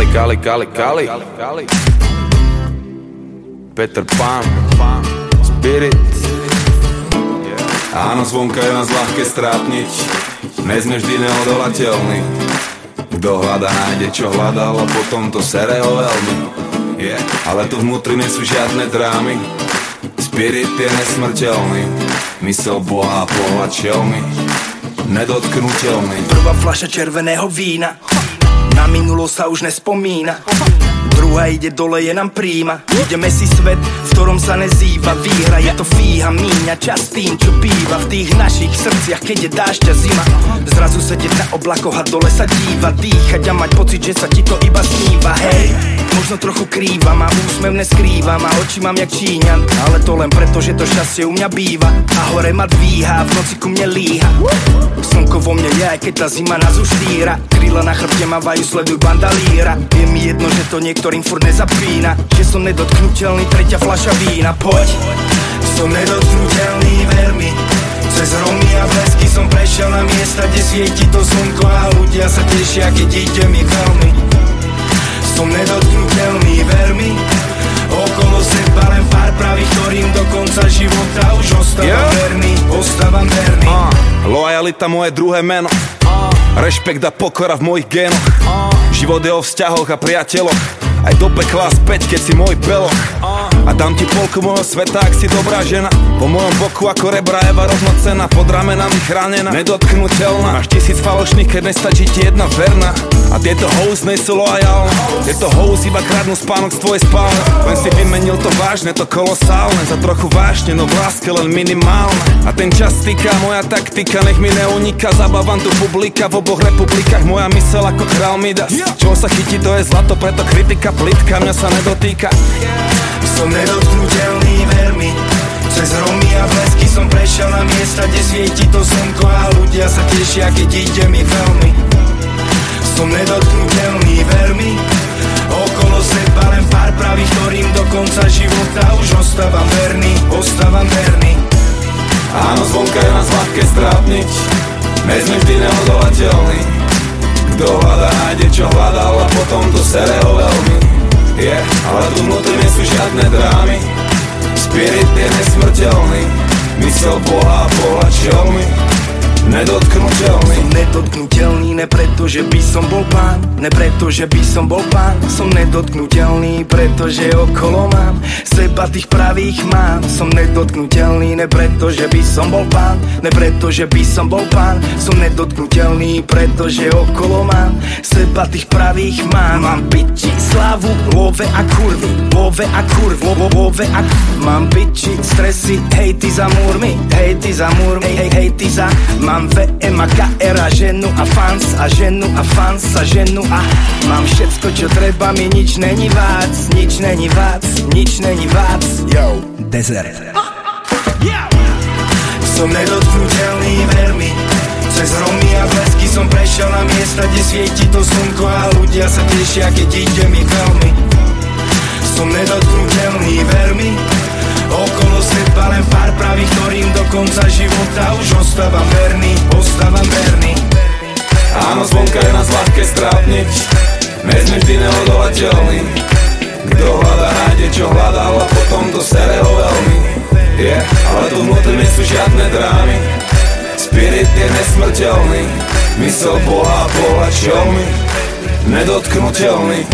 Kali, Kali, Kali Peter Pan. Spirit. Áno, zvonka je nás ľahké strátniť Nezme vždy neodolateľný Kto hľada, nájde čo hľadal A potom to sere veľmi. Yeah. Ale tu vnútri nie sú žiadne drámy. Spirit je nesmrteľný. Mysel Boha a pohľad šelmy Nedotknutelný. Prvá fľaša červeného vína Na minulo sa už nespomína. Druhá ide dole, je nám príjma. Ideme si svet, v ktorom sa nezýva. Výhra je to fíha, míňa čas tým, čo býva. V tých našich srdciach, keď je dážď a zima. Zrazu sedieť na oblakoch a dole sa díva. Dýchať a mať pocit, že sa ti to iba sníva. Hej, možno trochu krýva a úsmev neskrývam A oči mám jak Číňan. Ale to len preto, že to šťastie u mňa býva. A hore ma dvíha, v noci ku mne líha. Slnko vo mne je, aj keď tá zima nás už týra. Kríla na chrbte mávajú, sleduj bandalíra. Je mi jedno, že to niektorým furt nezapína. Že som nedotknutelný, tretia fľaša vína. Poď! Som nedotknutelný, ver mi. Cez hromy a blesky som prešiel na miesta, kde svieti to slnko a ľudia sa tešia, keď ide mi veľmi. Ostávam verný. Uh, lojalita moje druhé meno, uh, rešpekt a pokora v mojich génoch, uh, život je o vzťahoch a priateľoch, aj do pekla späť, keď si môj beloch. Uh, a dám ti polku môjho sveta, ak si dobrá žena. Po mojom boku ako rebra Eva rovnocená Pod ramenami chránená, nedotknutelná. Máš tisíc falošných, keď nestačí ti jedna verná A tieto house nie sú loajálne. Tieto house iba kradnú spánok z tvojej spálne. Len si vymenil to vážne, to kolosálne. Za trochu vážne, no v láske len minimálne. A ten čas týka, moja taktika Nech mi neuniká, zabávam tu publika V oboch republikách moja mysel ako král Midas. Čo sa chytí, to je zlato, preto kritika plitka Mňa sa nedotýka. Som nedotknutelný, ver mi Cez hromy a blesky som prešiel na miesta, kde svieti to slnko A ľudia sa tešia, keď ide mi veľmi. Som nedotknutelný, ver mi Okolo seba len pár pravých, ktorým do konca života už ostávam verný Ostávam verný. Áno, zvonka je nás ľahké strátniť sme vždy neodolateľný Kto hľadá, nájde čo hľadal a potom to sere veľmi ale tu vnútri nie sú žiadne drámy. Spirit je nesmrteľný. Mysel Boha a pohľad šelmy Nedotknutelný. Som nedotknutelný, ne preto, že by som bol pán Ne preto, že by som bol pán. Som nedotknutelný, pretože okolo mám Seba tých pravých mám. Som nedotknutelný, ne preto, že by som bol pán Ne preto, že by som bol pán. Som nedotknutelný, pretože okolo mám Seba tých pravých mám. Mám piči, slavu, love a kurvy Love a kurvy, love a kurvy Mám piči, stresy, hejty za múrmi Hejty za múrmi, hej, hejty za Mám VM a KR a ženu a fans a ženu a fans a ženu a Mám všetko čo treba mi nič není vác Nič není vác, nič není vác. Yo, desert. Som nedotknutelný, ver mi. Cez hromy a blesky som prešiel na miesta, kde svieti to slnko A ľudia sa tešia, keď ide mi veľmi. Som nedotknutelný, ver mi života už ostávam verný, ostávam verný. Áno, zvonka je nás ľahké strápniť. My sme vždy neodolateľní Kto hľadá, nájde čo hľadal a potom to sere ho veľmi. Yeah, ale tu vnútri nie sú žiadne drámy. Spirit je nesmrteľný. Mysel Boha a pohľad mi. Nedotknutelný